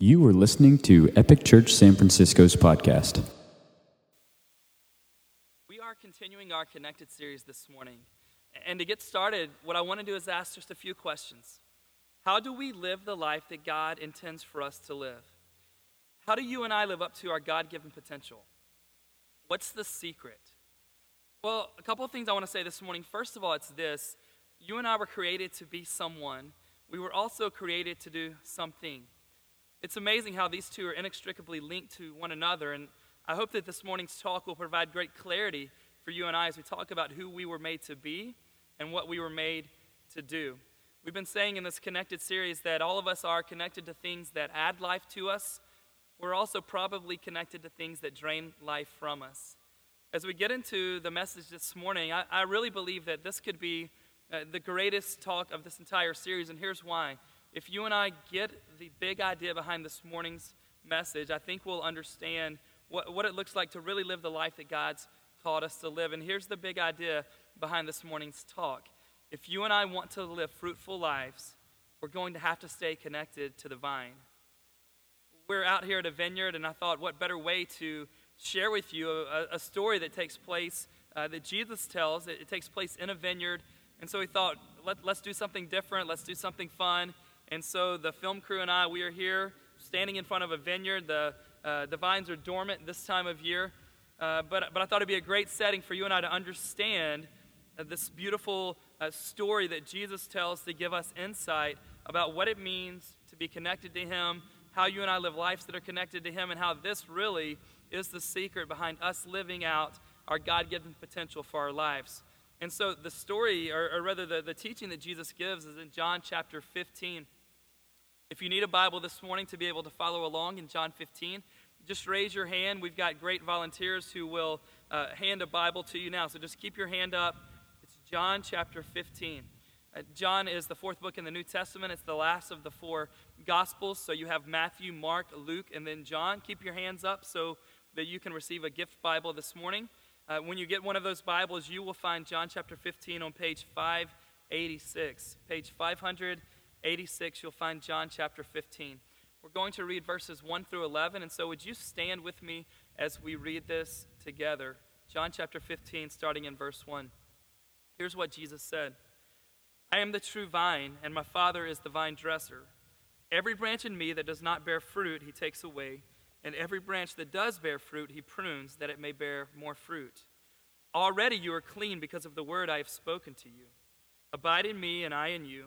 You are listening to Epic Church San Francisco's podcast. We are continuing our connected series this morning. And to get started, what I want to do is ask just a few questions. How do we live the life that God intends for us to live? How do you and I live up to our God given potential? What's the secret? Well, a couple of things I want to say this morning. First of all, it's this you and I were created to be someone, we were also created to do something. It's amazing how these two are inextricably linked to one another, and I hope that this morning's talk will provide great clarity for you and I as we talk about who we were made to be and what we were made to do. We've been saying in this connected series that all of us are connected to things that add life to us. We're also probably connected to things that drain life from us. As we get into the message this morning, I, I really believe that this could be uh, the greatest talk of this entire series, and here's why if you and I get the big idea behind this morning's message, I think we'll understand what, what it looks like to really live the life that God's called us to live. And here's the big idea behind this morning's talk. If you and I want to live fruitful lives, we're going to have to stay connected to the vine. We're out here at a vineyard, and I thought, what better way to share with you a, a story that takes place, uh, that Jesus tells. It, it takes place in a vineyard. And so we thought, Let, let's do something different, let's do something fun. And so the film crew and I, we are here standing in front of a vineyard. The, uh, the vines are dormant this time of year. Uh, but, but I thought it'd be a great setting for you and I to understand uh, this beautiful uh, story that Jesus tells to give us insight about what it means to be connected to Him, how you and I live lives that are connected to Him, and how this really is the secret behind us living out our God given potential for our lives. And so the story, or, or rather the, the teaching that Jesus gives, is in John chapter 15. If you need a Bible this morning to be able to follow along in John 15, just raise your hand. We've got great volunteers who will uh, hand a Bible to you now. So just keep your hand up. It's John chapter 15. Uh, John is the fourth book in the New Testament. It's the last of the four Gospels. So you have Matthew, Mark, Luke, and then John. Keep your hands up so that you can receive a gift Bible this morning. Uh, when you get one of those Bibles, you will find John chapter 15 on page 586. Page 586, you'll find John chapter 15. We're going to read verses 1 through 11, and so would you stand with me as we read this together? John chapter 15, starting in verse 1. Here's what Jesus said I am the true vine, and my Father is the vine dresser. Every branch in me that does not bear fruit, he takes away, and every branch that does bear fruit, he prunes, that it may bear more fruit. Already you are clean because of the word I have spoken to you. Abide in me, and I in you.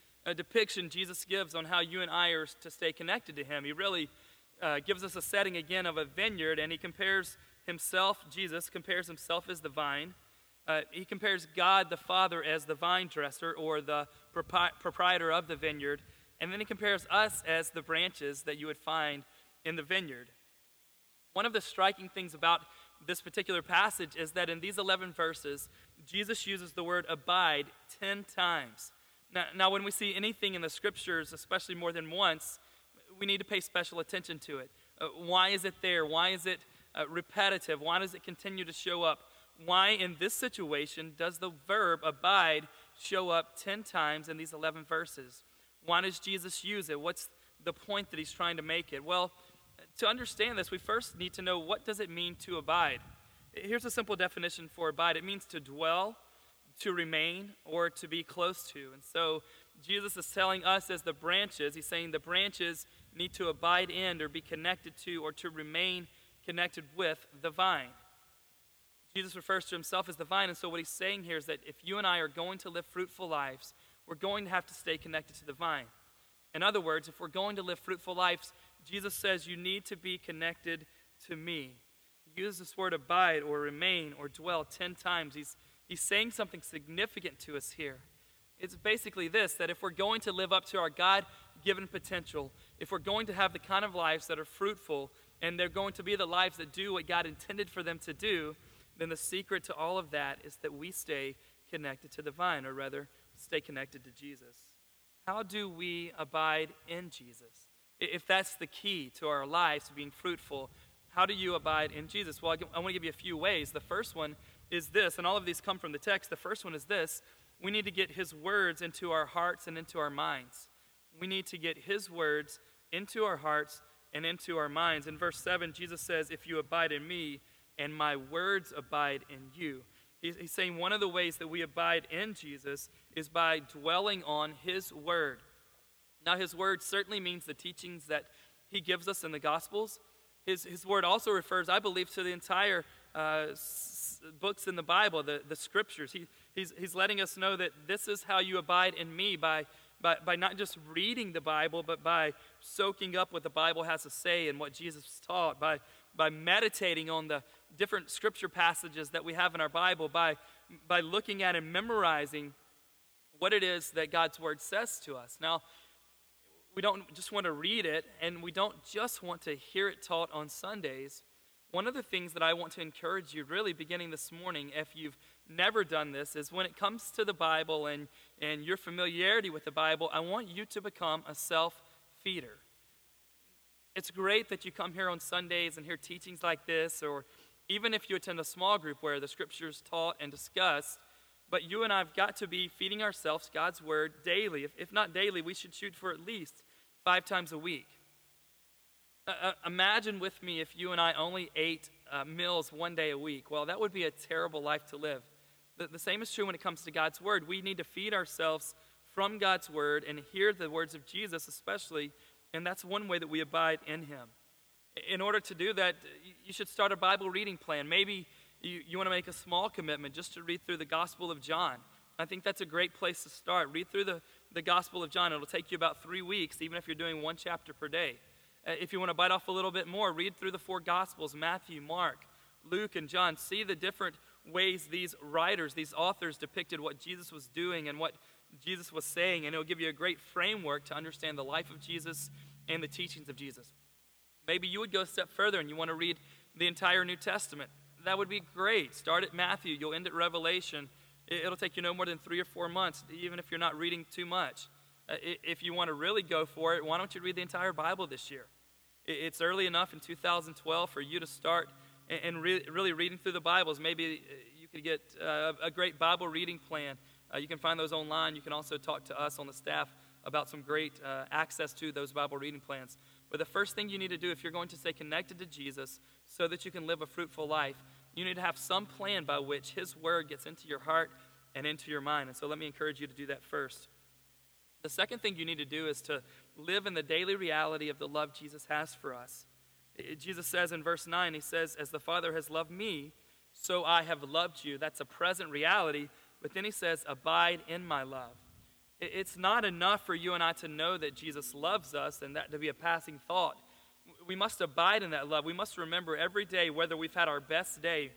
a depiction Jesus gives on how you and I are to stay connected to Him. He really uh, gives us a setting again of a vineyard, and He compares Himself, Jesus compares Himself as the vine. Uh, he compares God the Father as the vine dresser or the propri- proprietor of the vineyard. And then He compares us as the branches that you would find in the vineyard. One of the striking things about this particular passage is that in these 11 verses, Jesus uses the word abide 10 times. Now, now, when we see anything in the scriptures, especially more than once, we need to pay special attention to it. Uh, why is it there? Why is it uh, repetitive? Why does it continue to show up? Why, in this situation, does the verb abide show up 10 times in these 11 verses? Why does Jesus use it? What's the point that he's trying to make it? Well, to understand this, we first need to know what does it mean to abide. Here's a simple definition for abide it means to dwell to remain or to be close to. And so Jesus is telling us as the branches, he's saying the branches need to abide in or be connected to or to remain connected with the vine. Jesus refers to himself as the vine, and so what he's saying here is that if you and I are going to live fruitful lives, we're going to have to stay connected to the vine. In other words, if we're going to live fruitful lives, Jesus says you need to be connected to me. He uses this word abide or remain or dwell 10 times. He's, he's saying something significant to us here. It's basically this that if we're going to live up to our God given potential, if we're going to have the kind of lives that are fruitful and they're going to be the lives that do what God intended for them to do, then the secret to all of that is that we stay connected to the vine, or rather, stay connected to Jesus. How do we abide in Jesus? If that's the key to our lives being fruitful, how do you abide in Jesus? Well, I want to give you a few ways. The first one is this, and all of these come from the text. The first one is this we need to get His words into our hearts and into our minds. We need to get His words into our hearts and into our minds. In verse 7, Jesus says, If you abide in me, and my words abide in you. He's saying one of the ways that we abide in Jesus is by dwelling on His Word. Now, His Word certainly means the teachings that He gives us in the Gospels. His, his Word also refers, I believe, to the entire uh, books in the Bible, the, the Scriptures. He, he's, he's letting us know that this is how you abide in me by, by, by not just reading the Bible, but by soaking up what the Bible has to say and what Jesus taught, by, by meditating on the different scripture passages that we have in our Bible, by, by looking at and memorizing what it is that God's Word says to us. Now, we don't just want to read it, and we don't just want to hear it taught on Sundays. One of the things that I want to encourage you, really beginning this morning, if you've never done this, is when it comes to the Bible and, and your familiarity with the Bible, I want you to become a self feeder. It's great that you come here on Sundays and hear teachings like this, or even if you attend a small group where the scriptures taught and discussed, but you and I have got to be feeding ourselves God's word daily. If, if not daily, we should shoot for at least five times a week. Uh, uh, imagine with me if you and I only ate uh, meals one day a week. Well, that would be a terrible life to live. The, the same is true when it comes to God's word. We need to feed ourselves from God's word and hear the words of Jesus, especially, and that's one way that we abide in Him. In order to do that, you should start a Bible reading plan. Maybe you, you want to make a small commitment just to read through the Gospel of John. I think that's a great place to start. Read through the, the Gospel of John. It'll take you about three weeks, even if you're doing one chapter per day. Uh, if you want to bite off a little bit more, read through the four Gospels Matthew, Mark, Luke, and John. See the different ways these writers, these authors depicted what Jesus was doing and what Jesus was saying, and it'll give you a great framework to understand the life of Jesus and the teachings of Jesus. Maybe you would go a step further and you want to read the entire New Testament. That would be great. Start at Matthew, you'll end at Revelation. It'll take you no more than three or four months, even if you're not reading too much. Uh, if you want to really go for it, why don't you read the entire Bible this year? It's early enough in 2012 for you to start and really reading through the Bibles. Maybe uh, you could get uh, a great Bible reading plan. You can find those online. You can also talk to us on the staff about some great access to those Bible reading plans. But the first thing you need to do if you're going to stay connected to Jesus so that you can live a fruitful life, you need to have some plan by which His Word gets into your heart and into your mind. And so let me encourage you to do that first. The second thing you need to do is to live in the daily reality of the love Jesus has for us. Jesus says in verse 9, He says, As the Father has loved me, so I have loved you. That's a present reality. But then He says, Abide in my love. It's not enough for you and I to know that Jesus loves us and that to be a passing thought. We must abide in that love. We must remember every day whether we've had our best day,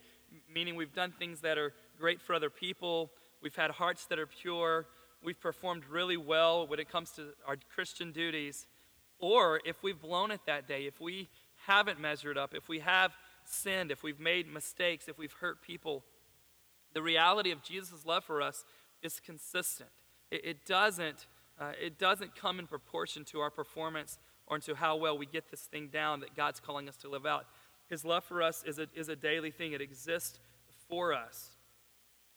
meaning we've done things that are great for other people, we've had hearts that are pure, we've performed really well when it comes to our Christian duties, or if we've blown it that day, if we haven't measured up, if we have sinned, if we've made mistakes, if we've hurt people, the reality of Jesus' love for us is consistent. It, it doesn't, uh, it doesn't come in proportion to our performance or into how well we get this thing down that God's calling us to live out. His love for us is a, is a daily thing, it exists for us.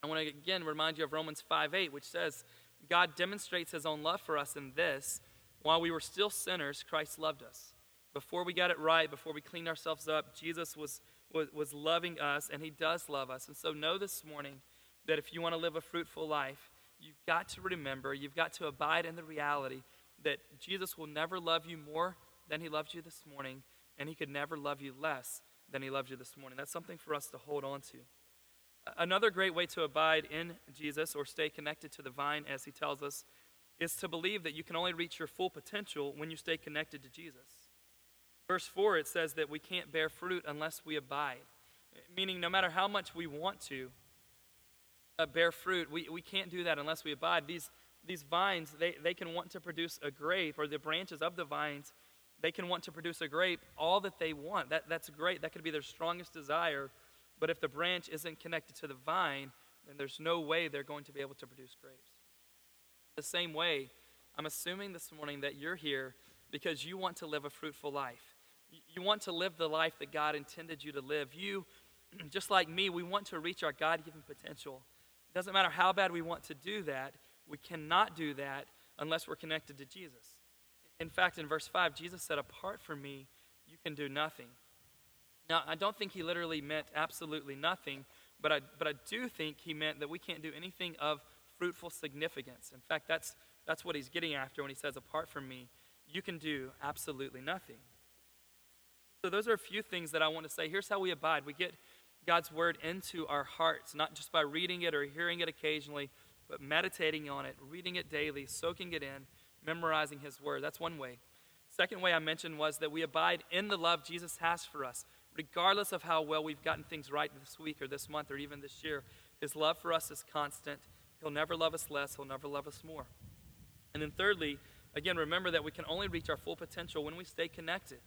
I want to again remind you of Romans 5 8, which says, God demonstrates his own love for us in this while we were still sinners, Christ loved us. Before we got it right, before we cleaned ourselves up, Jesus was, was, was loving us, and he does love us. And so, know this morning that if you want to live a fruitful life, you've got to remember, you've got to abide in the reality that Jesus will never love you more than he loved you this morning, and he could never love you less than he loved you this morning. That's something for us to hold on to. Another great way to abide in Jesus or stay connected to the vine, as he tells us, is to believe that you can only reach your full potential when you stay connected to Jesus. Verse 4, it says that we can't bear fruit unless we abide, meaning no matter how much we want to uh, bear fruit, we, we can't do that unless we abide. These, these vines, they, they can want to produce a grape, or the branches of the vines, they can want to produce a grape all that they want. That, that's great. That could be their strongest desire. But if the branch isn't connected to the vine, then there's no way they're going to be able to produce grapes. The same way, I'm assuming this morning that you're here because you want to live a fruitful life. You want to live the life that God intended you to live. You, just like me, we want to reach our God given potential. It doesn't matter how bad we want to do that, we cannot do that unless we're connected to Jesus. In fact, in verse 5, Jesus said, Apart from me, you can do nothing. Now, I don't think he literally meant absolutely nothing, but I, but I do think he meant that we can't do anything of fruitful significance. In fact, that's, that's what he's getting after when he says, Apart from me, you can do absolutely nothing. So, those are a few things that I want to say. Here's how we abide we get God's word into our hearts, not just by reading it or hearing it occasionally, but meditating on it, reading it daily, soaking it in, memorizing his word. That's one way. Second way I mentioned was that we abide in the love Jesus has for us. Regardless of how well we've gotten things right this week or this month or even this year, his love for us is constant. He'll never love us less, he'll never love us more. And then thirdly, again, remember that we can only reach our full potential when we stay connected.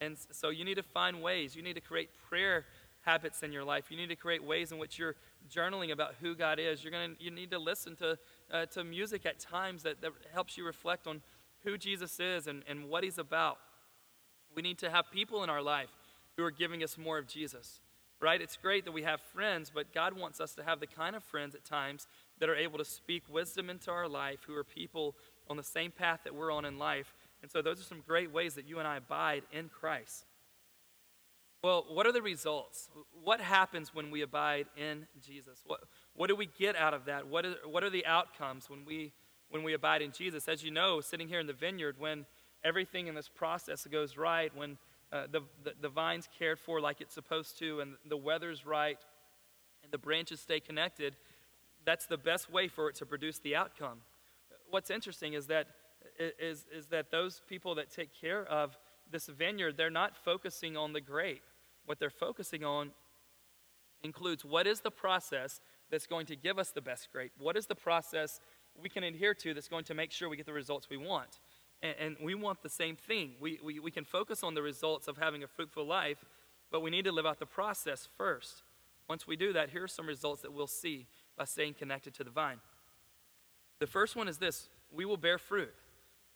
And so you need to find ways. You need to create prayer habits in your life. You need to create ways in which you're journaling about who God is. You're to you need to listen to uh, to music at times that, that helps you reflect on who Jesus is and, and what he's about. We need to have people in our life who are giving us more of Jesus. Right? It's great that we have friends, but God wants us to have the kind of friends at times that are able to speak wisdom into our life, who are people on the same path that we're on in life. And so, those are some great ways that you and I abide in Christ. Well, what are the results? What happens when we abide in Jesus? What, what do we get out of that? What, is, what are the outcomes when we, when we abide in Jesus? As you know, sitting here in the vineyard, when everything in this process goes right, when uh, the, the, the vine's cared for like it's supposed to, and the weather's right, and the branches stay connected, that's the best way for it to produce the outcome. What's interesting is that, is, is that those people that take care of this vineyard, they're not focusing on the grape what they're focusing on includes what is the process that's going to give us the best grape? What is the process we can adhere to that's going to make sure we get the results we want? And, and we want the same thing. We, we, we can focus on the results of having a fruitful life, but we need to live out the process first. Once we do that, here are some results that we'll see by staying connected to the vine. The first one is this we will bear fruit.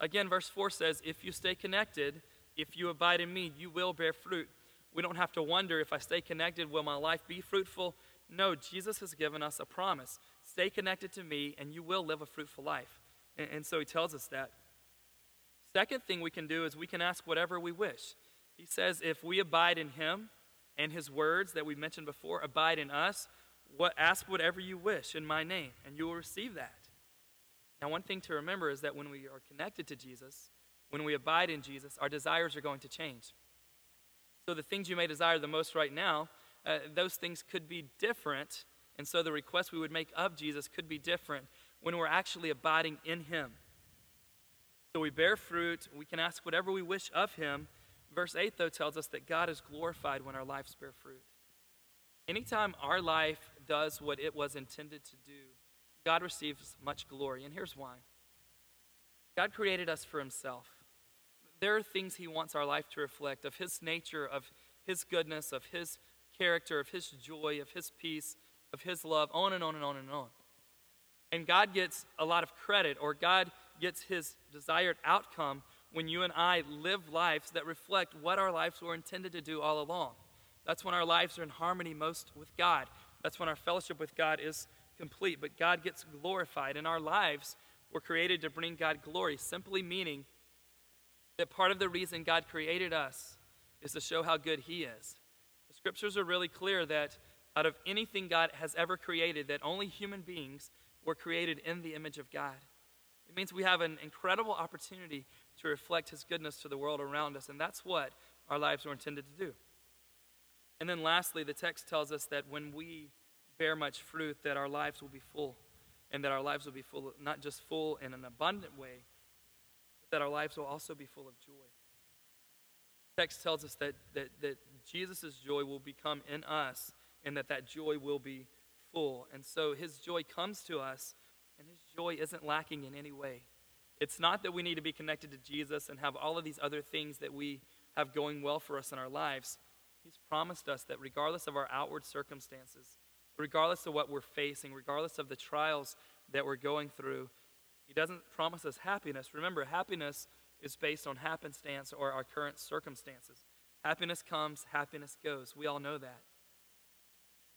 Again, verse 4 says, If you stay connected, if you abide in me, you will bear fruit. We don't have to wonder if I stay connected, will my life be fruitful? No, Jesus has given us a promise. Stay connected to me, and you will live a fruitful life. And, and so he tells us that. Second thing we can do is we can ask whatever we wish. He says, if we abide in him and his words that we mentioned before abide in us, what, ask whatever you wish in my name, and you will receive that. Now, one thing to remember is that when we are connected to Jesus, when we abide in Jesus, our desires are going to change. So the things you may desire the most right now, uh, those things could be different. And so the request we would make of Jesus could be different when we're actually abiding in Him. So we bear fruit. We can ask whatever we wish of Him. Verse 8, though, tells us that God is glorified when our lives bear fruit. Anytime our life does what it was intended to do, God receives much glory. And here's why God created us for Himself there are things He wants our life to reflect of His nature, of His goodness, of His character, of His joy, of His peace, of His love, on and on and on and on. And God gets a lot of credit, or God gets His desired outcome when you and I live lives that reflect what our lives were intended to do all along. That's when our lives are in harmony most with God. That's when our fellowship with God is complete. But God gets glorified, and our lives were created to bring God glory, simply meaning that part of the reason God created us is to show how good He is. The scriptures are really clear that out of anything God has ever created, that only human beings were created in the image of God. It means we have an incredible opportunity to reflect His goodness to the world around us. And that's what our lives were intended to do. And then lastly, the text tells us that when we bear much fruit, that our lives will be full. And that our lives will be full, not just full in an abundant way, but that our lives will also be full of joy. The text tells us that, that, that Jesus' joy will become in us and that that joy will be full. And so his joy comes to us, and his joy isn't lacking in any way. It's not that we need to be connected to Jesus and have all of these other things that we have going well for us in our lives. He's promised us that regardless of our outward circumstances, regardless of what we're facing, regardless of the trials that we're going through, He doesn't promise us happiness. Remember, happiness is based on happenstance or our current circumstances. Happiness comes, happiness goes. We all know that.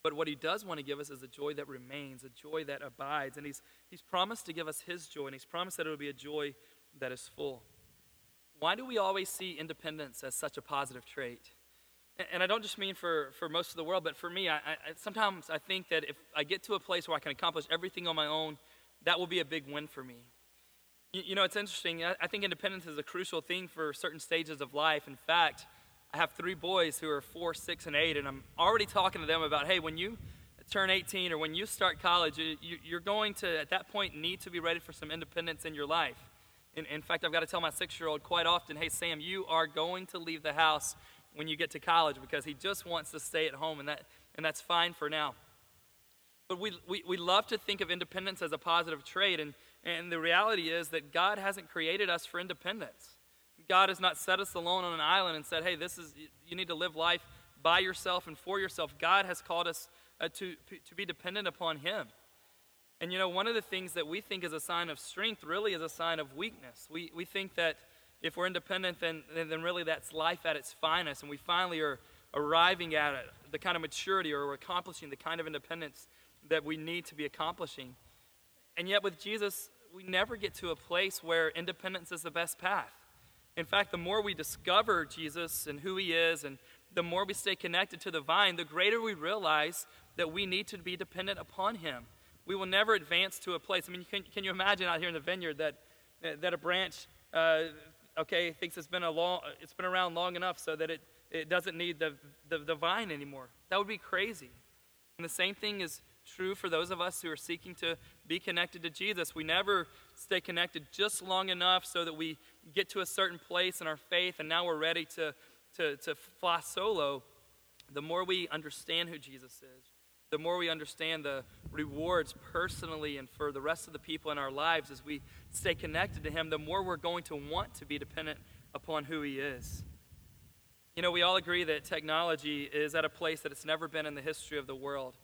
But what he does want to give us is a joy that remains, a joy that abides. And he's, he's promised to give us his joy, and he's promised that it will be a joy that is full. Why do we always see independence as such a positive trait? And I don't just mean for, for most of the world, but for me, I, I, sometimes I think that if I get to a place where I can accomplish everything on my own, that will be a big win for me. You, you know, it's interesting. I, I think independence is a crucial thing for certain stages of life. In fact, I have three boys who are four, six, and eight, and I'm already talking to them about hey, when you turn 18 or when you start college, you, you're going to, at that point, need to be ready for some independence in your life. In, in fact, I've got to tell my six year old quite often, hey, Sam, you are going to leave the house when you get to college because he just wants to stay at home, and, that, and that's fine for now. But we, we, we love to think of independence as a positive trait, and, and the reality is that God hasn't created us for independence. God has not set us alone on an island and said, hey, this is, you need to live life by yourself and for yourself. God has called us uh, to, to be dependent upon Him. And you know, one of the things that we think is a sign of strength really is a sign of weakness. We, we think that if we're independent, then, then really that's life at its finest, and we finally are arriving at it, the kind of maturity or we're accomplishing the kind of independence that we need to be accomplishing. And yet, with Jesus, we never get to a place where independence is the best path. In fact, the more we discover Jesus and who he is, and the more we stay connected to the vine, the greater we realize that we need to be dependent upon him. We will never advance to a place. I mean, can, can you imagine out here in the vineyard that, that a branch, uh, okay, thinks it's been, a long, it's been around long enough so that it, it doesn't need the, the, the vine anymore? That would be crazy. And the same thing is true for those of us who are seeking to be connected to Jesus. We never stay connected just long enough so that we get to a certain place in our faith and now we're ready to, to, to fly solo. The more we understand who Jesus is, the more we understand the rewards personally and for the rest of the people in our lives as we stay connected to Him, the more we're going to want to be dependent upon who He is. You know, we all agree that technology is at a place that it's never been in the history of the world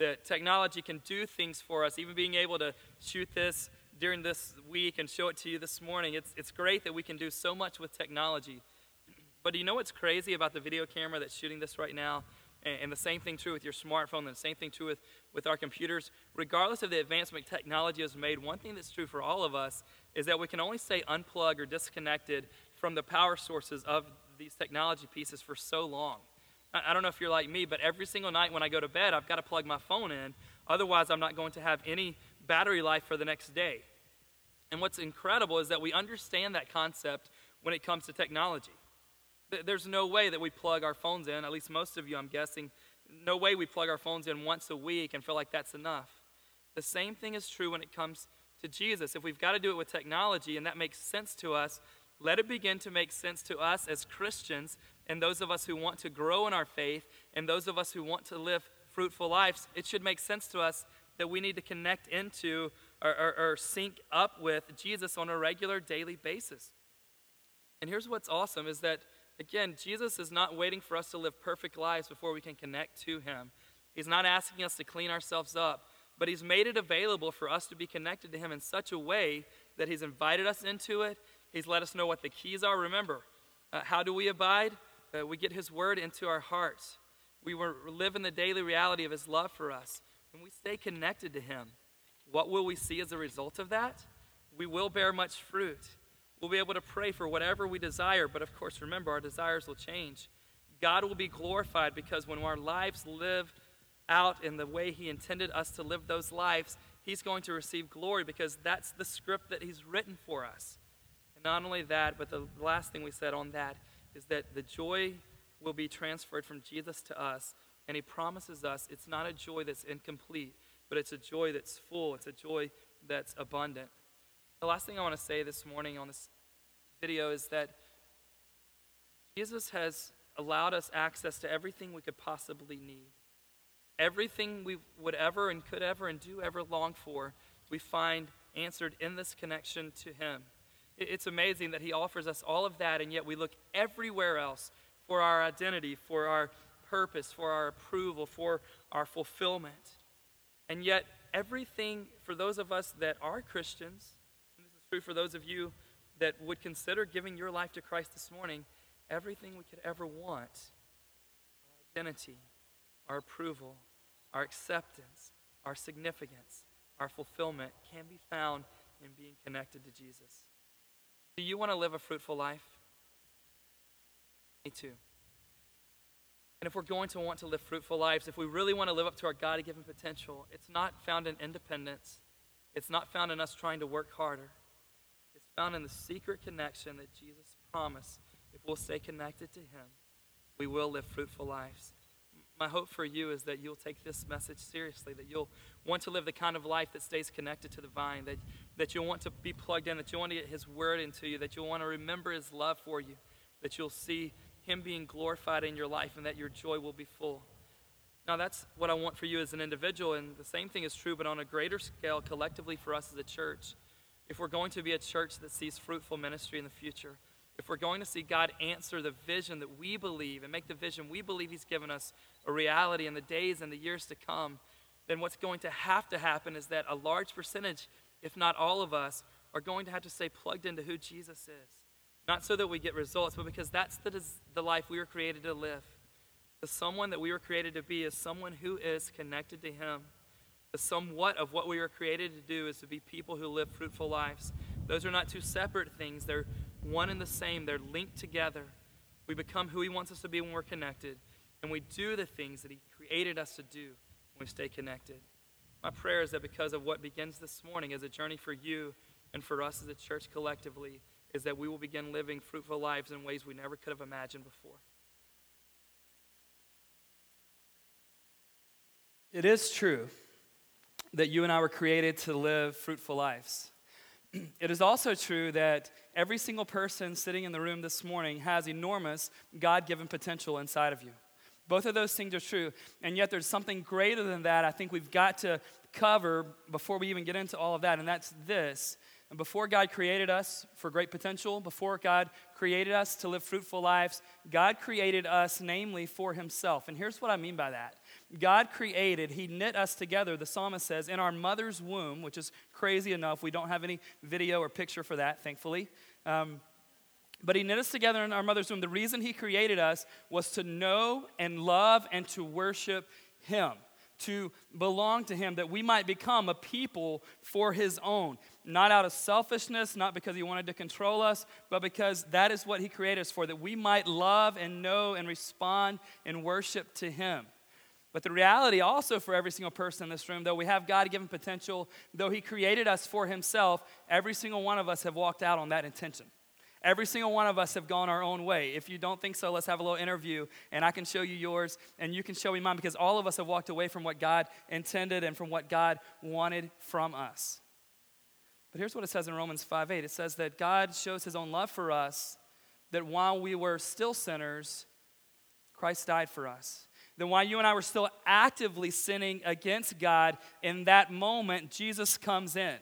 that technology can do things for us, even being able to shoot this during this week and show it to you this morning. It's, it's great that we can do so much with technology. But do you know what's crazy about the video camera that's shooting this right now? And, and the same thing true with your smartphone, and the same thing true with, with our computers. Regardless of the advancement technology has made, one thing that's true for all of us is that we can only stay unplugged or disconnected from the power sources of these technology pieces for so long. I don't know if you're like me, but every single night when I go to bed, I've got to plug my phone in. Otherwise, I'm not going to have any battery life for the next day. And what's incredible is that we understand that concept when it comes to technology. There's no way that we plug our phones in, at least most of you, I'm guessing, no way we plug our phones in once a week and feel like that's enough. The same thing is true when it comes to Jesus. If we've got to do it with technology and that makes sense to us, let it begin to make sense to us as Christians and those of us who want to grow in our faith and those of us who want to live fruitful lives. It should make sense to us that we need to connect into or, or, or sync up with Jesus on a regular daily basis. And here's what's awesome is that, again, Jesus is not waiting for us to live perfect lives before we can connect to him. He's not asking us to clean ourselves up, but he's made it available for us to be connected to him in such a way that he's invited us into it He's let us know what the keys are. Remember, uh, how do we abide? Uh, we get His word into our hearts. We live in the daily reality of His love for us, and we stay connected to Him. What will we see as a result of that? We will bear much fruit. We'll be able to pray for whatever we desire, but of course, remember, our desires will change. God will be glorified because when our lives live out in the way He intended us to live those lives, He's going to receive glory because that's the script that He's written for us. And not only that, but the last thing we said on that is that the joy will be transferred from Jesus to us. And he promises us it's not a joy that's incomplete, but it's a joy that's full, it's a joy that's abundant. The last thing I want to say this morning on this video is that Jesus has allowed us access to everything we could possibly need. Everything we would ever and could ever and do ever long for, we find answered in this connection to Him. It's amazing that He offers us all of that, and yet we look everywhere else for our identity, for our purpose, for our approval, for our fulfillment. And yet, everything for those of us that are Christians, and this is true for those of you that would consider giving your life to Christ this morning, everything we could ever want our identity, our approval, our acceptance, our significance, our fulfillment can be found in being connected to Jesus. Do you want to live a fruitful life? Me too. And if we're going to want to live fruitful lives, if we really want to live up to our God given potential, it's not found in independence. It's not found in us trying to work harder. It's found in the secret connection that Jesus promised. If we'll stay connected to Him, we will live fruitful lives. My hope for you is that you'll take this message seriously, that you'll want to live the kind of life that stays connected to the vine, that, that you'll want to be plugged in, that you'll want to get His word into you, that you'll want to remember His love for you, that you'll see Him being glorified in your life, and that your joy will be full. Now, that's what I want for you as an individual, and the same thing is true, but on a greater scale, collectively for us as a church. If we're going to be a church that sees fruitful ministry in the future, if we're going to see God answer the vision that we believe and make the vision we believe He's given us a reality in the days and the years to come, then what's going to have to happen is that a large percentage, if not all of us, are going to have to stay plugged into who Jesus is. Not so that we get results, but because that's the, the life we were created to live. The someone that we were created to be is someone who is connected to Him. The somewhat of what we were created to do is to be people who live fruitful lives. Those are not two separate things, they're one and the same, they're linked together. We become who He wants us to be when we're connected, and we do the things that He created us to do when we stay connected. My prayer is that because of what begins this morning as a journey for you and for us as a church collectively, is that we will begin living fruitful lives in ways we never could have imagined before. It is true that you and I were created to live fruitful lives. It is also true that every single person sitting in the room this morning has enormous God given potential inside of you. Both of those things are true, and yet there's something greater than that I think we've got to cover before we even get into all of that, and that's this and before God created us for great potential, before God created us to live fruitful lives, God created us namely for Himself. And here's what I mean by that God created, He knit us together, the psalmist says, in our mother's womb, which is crazy enough. We don't have any video or picture for that, thankfully. Um, but he knit us together in our mother's womb. The reason he created us was to know and love and to worship him to belong to Him, that we might become a people for His own. Not out of selfishness, not because He wanted to control us, but because that is what He created us for, that we might love and know and respond and worship to Him. But the reality also for every single person in this room, though we have God given potential, though He created us for Himself, every single one of us have walked out on that intention. Every single one of us have gone our own way. If you don't think so, let's have a little interview and I can show you yours and you can show me mine because all of us have walked away from what God intended and from what God wanted from us. But here's what it says in Romans 5 8 it says that God shows his own love for us, that while we were still sinners, Christ died for us. Then while you and I were still actively sinning against God, in that moment, Jesus comes in.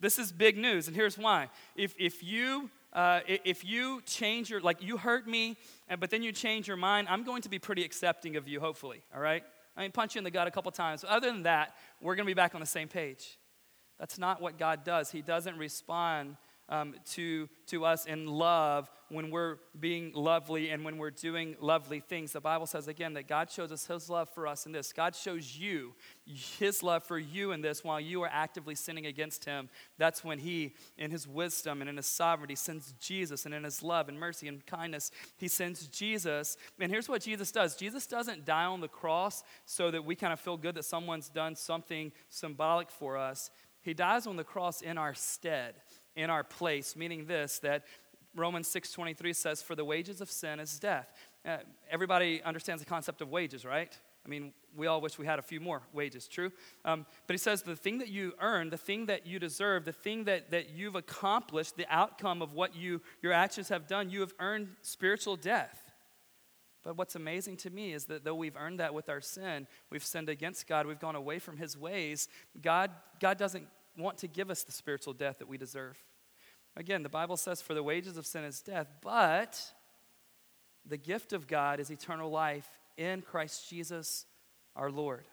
This is big news, and here's why. If, if you uh, if you change your, like you hurt me, but then you change your mind, I'm going to be pretty accepting of you, hopefully, all right? I mean, punch you in the gut a couple times. Other than that, we're going to be back on the same page. That's not what God does. He doesn't respond um, to, to us in love when we're being lovely and when we're doing lovely things. The Bible says again that God shows us His love for us in this. God shows you His love for you in this while you are actively sinning against Him. That's when He, in His wisdom and in His sovereignty, sends Jesus, and in His love and mercy and kindness, He sends Jesus. And here's what Jesus does Jesus doesn't die on the cross so that we kind of feel good that someone's done something symbolic for us. He dies on the cross in our stead in our place, meaning this that Romans 6:23 says, "For the wages of sin is death." Uh, everybody understands the concept of wages, right? I mean, we all wish we had a few more wages, true? Um, but he says the thing that you earn, the thing that you deserve, the thing that, that you've accomplished, the outcome of what you, your actions have done, you have earned spiritual death. But what's amazing to me is that though we've earned that with our sin, we've sinned against God, we've gone away from his ways, God, God doesn't want to give us the spiritual death that we deserve. Again, the Bible says, For the wages of sin is death, but the gift of God is eternal life in Christ Jesus our Lord.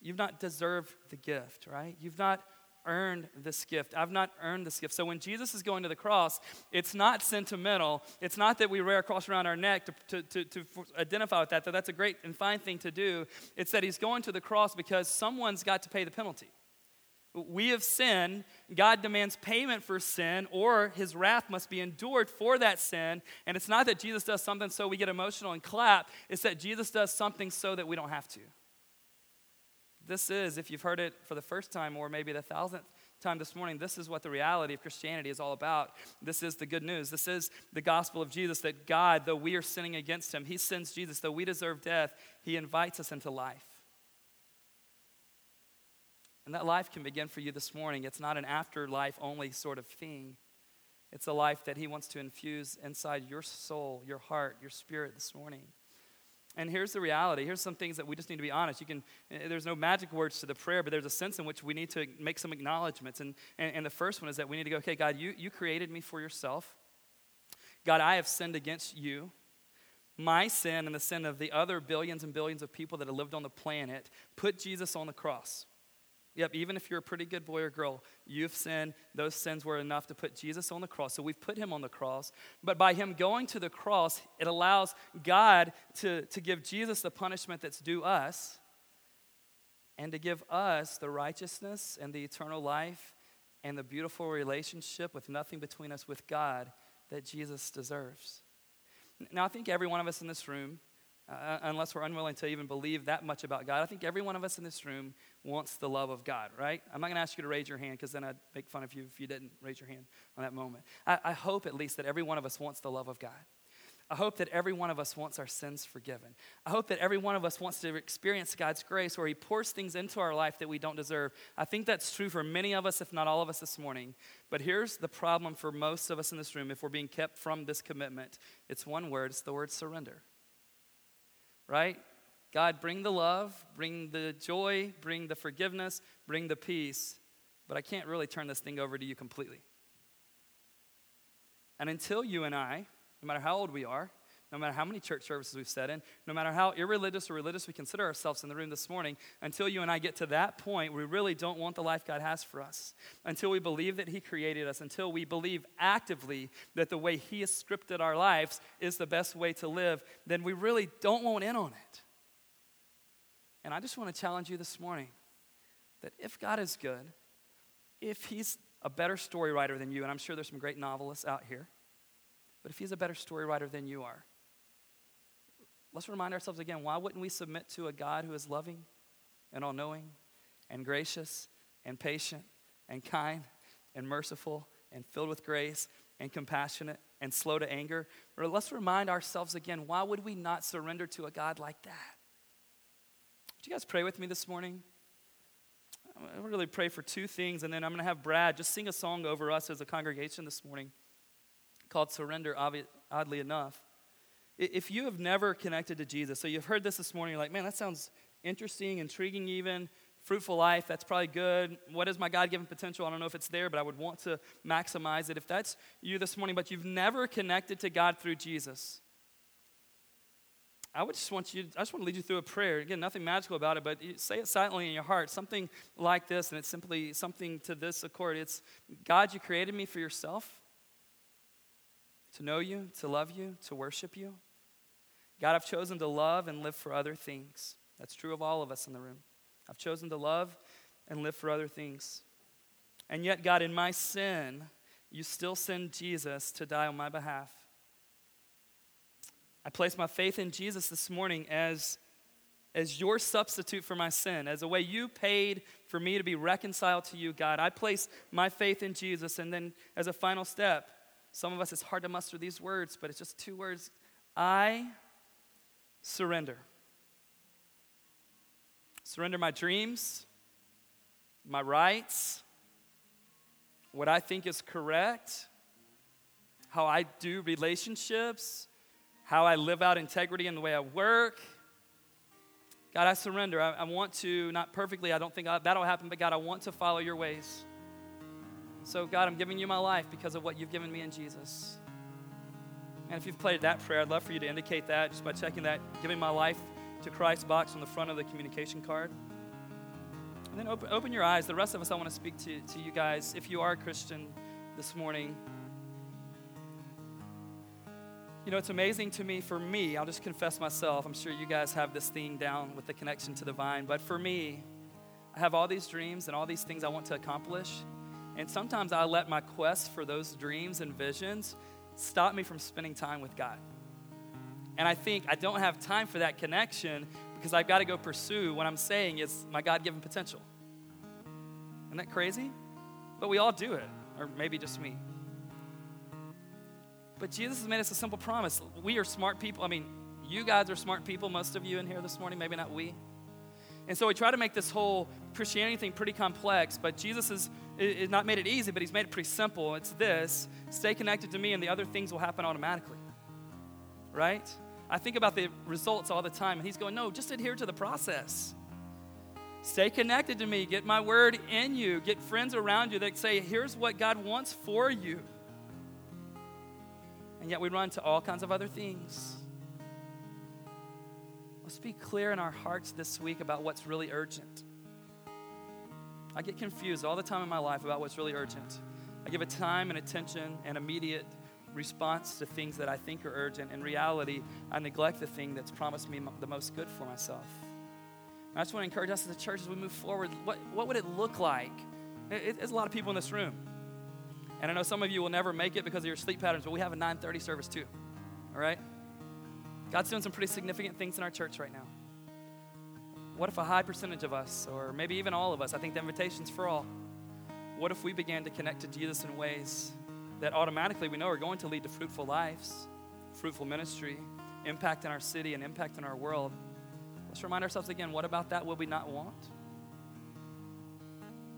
You've not deserved the gift, right? You've not earned this gift. I've not earned this gift. So when Jesus is going to the cross, it's not sentimental. It's not that we wear a cross around our neck to, to, to, to identify with that, that that's a great and fine thing to do. It's that he's going to the cross because someone's got to pay the penalty. We have sinned. God demands payment for sin, or his wrath must be endured for that sin. And it's not that Jesus does something so we get emotional and clap, it's that Jesus does something so that we don't have to. This is, if you've heard it for the first time or maybe the thousandth time this morning, this is what the reality of Christianity is all about. This is the good news. This is the gospel of Jesus that God, though we are sinning against him, he sends Jesus. Though we deserve death, he invites us into life. And that life can begin for you this morning. It's not an afterlife only sort of thing. It's a life that He wants to infuse inside your soul, your heart, your spirit this morning. And here's the reality. Here's some things that we just need to be honest. You can, eh, there's no magic words to the prayer, but there's a sense in which we need to make some acknowledgments. And, and, and the first one is that we need to go, okay, God, you, you created me for yourself. God, I have sinned against you. My sin and the sin of the other billions and billions of people that have lived on the planet put Jesus on the cross. Yep, even if you're a pretty good boy or girl, you've sinned. Those sins were enough to put Jesus on the cross. So we've put him on the cross. But by him going to the cross, it allows God to, to give Jesus the punishment that's due us and to give us the righteousness and the eternal life and the beautiful relationship with nothing between us with God that Jesus deserves. Now, I think every one of us in this room uh, unless we're unwilling to even believe that much about God. I think every one of us in this room wants the love of God, right? I'm not going to ask you to raise your hand because then I'd make fun of you if you didn't raise your hand on that moment. I, I hope at least that every one of us wants the love of God. I hope that every one of us wants our sins forgiven. I hope that every one of us wants to experience God's grace where He pours things into our life that we don't deserve. I think that's true for many of us, if not all of us this morning. But here's the problem for most of us in this room if we're being kept from this commitment it's one word, it's the word surrender right? God, bring the love, bring the joy, bring the forgiveness, bring the peace, but I can't really turn this thing over to you completely. And until you and I, no matter how old we are, no matter how many church services we've sat in, no matter how irreligious or religious we consider ourselves in the room this morning, until you and I get to that point, we really don't want the life God has for us. Until we believe that He created us, until we believe actively that the way He has scripted our lives is the best way to live, then we really don't want in on it. And I just want to challenge you this morning that if God is good, if He's a better story writer than you, and I'm sure there's some great novelists out here, but if He's a better story writer than you are, let's remind ourselves again why wouldn't we submit to a God who is loving and all knowing and gracious and patient and kind and merciful and filled with grace and compassionate and slow to anger? Or let's remind ourselves again why would we not surrender to a God like that? Would you guys pray with me this morning? I really pray for two things, and then I'm going to have Brad just sing a song over us as a congregation this morning called Surrender, oddly enough. If you have never connected to Jesus, so you've heard this this morning, you're like, man, that sounds interesting, intriguing, even fruitful life, that's probably good. What is my God given potential? I don't know if it's there, but I would want to maximize it. If that's you this morning, but you've never connected to God through Jesus, I would just want you, I just want to lead you through a prayer. Again, nothing magical about it, but say it silently in your heart. Something like this, and it's simply something to this accord. It's God, you created me for yourself, to know you, to love you, to worship you. God, I've chosen to love and live for other things. That's true of all of us in the room. I've chosen to love and live for other things. And yet, God, in my sin, you still send Jesus to die on my behalf. I place my faith in Jesus this morning as as your substitute for my sin, as a way you paid for me to be reconciled to you, God. I place my faith in Jesus. And then, as a final step, some of us, it's hard to muster these words, but it's just two words I surrender. Surrender my dreams, my rights, what I think is correct, how I do relationships, how I live out integrity in the way I work God, I surrender. I, I want to, not perfectly, I don't think I, that'll happen, but God, I want to follow your ways. So, God, I'm giving you my life because of what you've given me in Jesus. And if you've played that prayer, I'd love for you to indicate that just by checking that giving my life to Christ box on the front of the communication card. And then open, open your eyes. The rest of us, I want to speak to, to you guys. If you are a Christian this morning, you know, it's amazing to me, for me, I'll just confess myself. I'm sure you guys have this thing down with the connection to the vine, but for me, I have all these dreams and all these things I want to accomplish. And sometimes I let my quest for those dreams and visions stop me from spending time with God. And I think I don't have time for that connection because I've got to go pursue what I'm saying is my God given potential. Isn't that crazy? But we all do it, or maybe just me. But Jesus has made us a simple promise. We are smart people. I mean, you guys are smart people, most of you in here this morning, maybe not we. And so we try to make this whole Christianity thing pretty complex, but Jesus has, not made it easy, but he's made it pretty simple. It's this stay connected to me, and the other things will happen automatically. Right? I think about the results all the time, and he's going, no, just adhere to the process. Stay connected to me. Get my word in you. Get friends around you that say, here's what God wants for you. And yet we run to all kinds of other things. Let's be clear in our hearts this week about what's really urgent. I get confused all the time in my life about what's really urgent. I give a time and attention and immediate response to things that I think are urgent. In reality, I neglect the thing that's promised me the most good for myself. And I just want to encourage us as a church as we move forward. What, what would it look like? It, there's a lot of people in this room. And I know some of you will never make it because of your sleep patterns, but we have a 9:30 service too. All right? God's doing some pretty significant things in our church right now. What if a high percentage of us, or maybe even all of us, I think the invitation's for all. What if we began to connect to Jesus in ways that automatically we know are going to lead to fruitful lives, fruitful ministry, impact in our city, and impact in our world? Let's remind ourselves again what about that would we not want?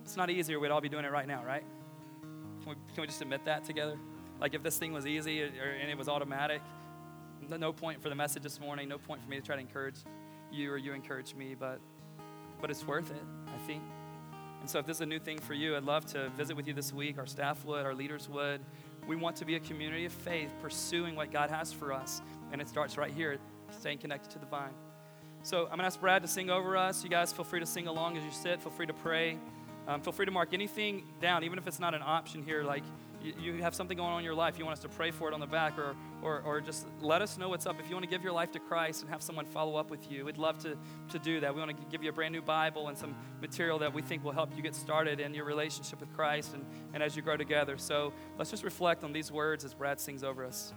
It's not easier, we'd all be doing it right now, right? Can we, can we just admit that together? Like if this thing was easy or, and it was automatic, no point for the message this morning, no point for me to try to encourage you or you encourage me, but but it's worth it, I think. And so if this is a new thing for you, I'd love to visit with you this week. Our staff would, our leaders would. We want to be a community of faith, pursuing what God has for us. And it starts right here, staying connected to the vine. So I'm going to ask Brad to sing over us. You guys feel free to sing along as you sit. Feel free to pray. Um, feel free to mark anything down, even if it's not an option here. Like you, you, have something going on in your life, you want us to pray for it on the back, or, or, or just let us know what's up. If you want to give your life to Christ and have someone follow up with you, we'd love to, to do that. We want to give you a brand new Bible and some material that we think will help you get started in your relationship with Christ and, and as you grow together. So let's just reflect on these words as Brad sings over us.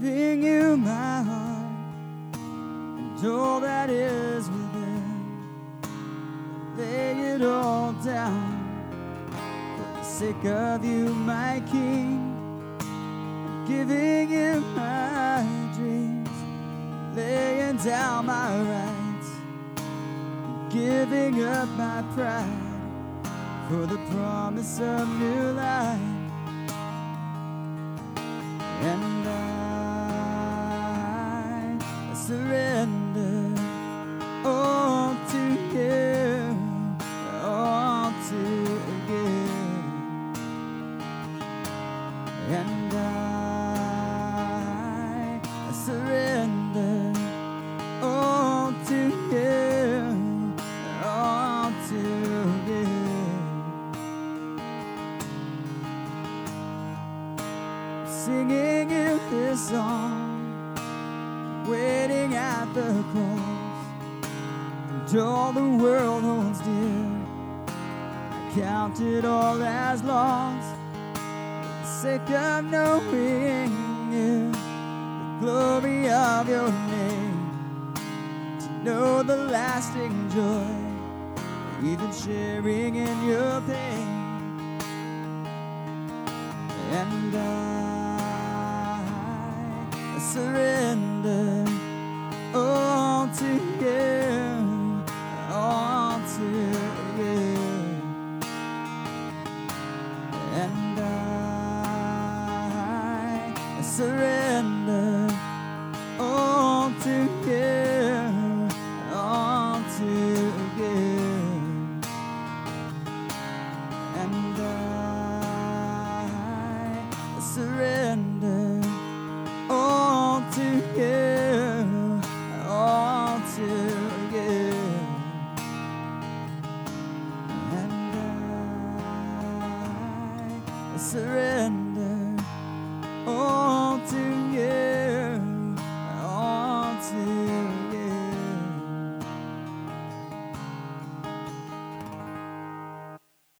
Giving you my heart and all that is within. Lay it all down for the sake of you, my King. Giving you my dreams, laying down my rights, giving up my pride for the promise of new life. Of your name, to know the lasting joy, even sharing in your pain. And I surrender all to you, all to. And I surrender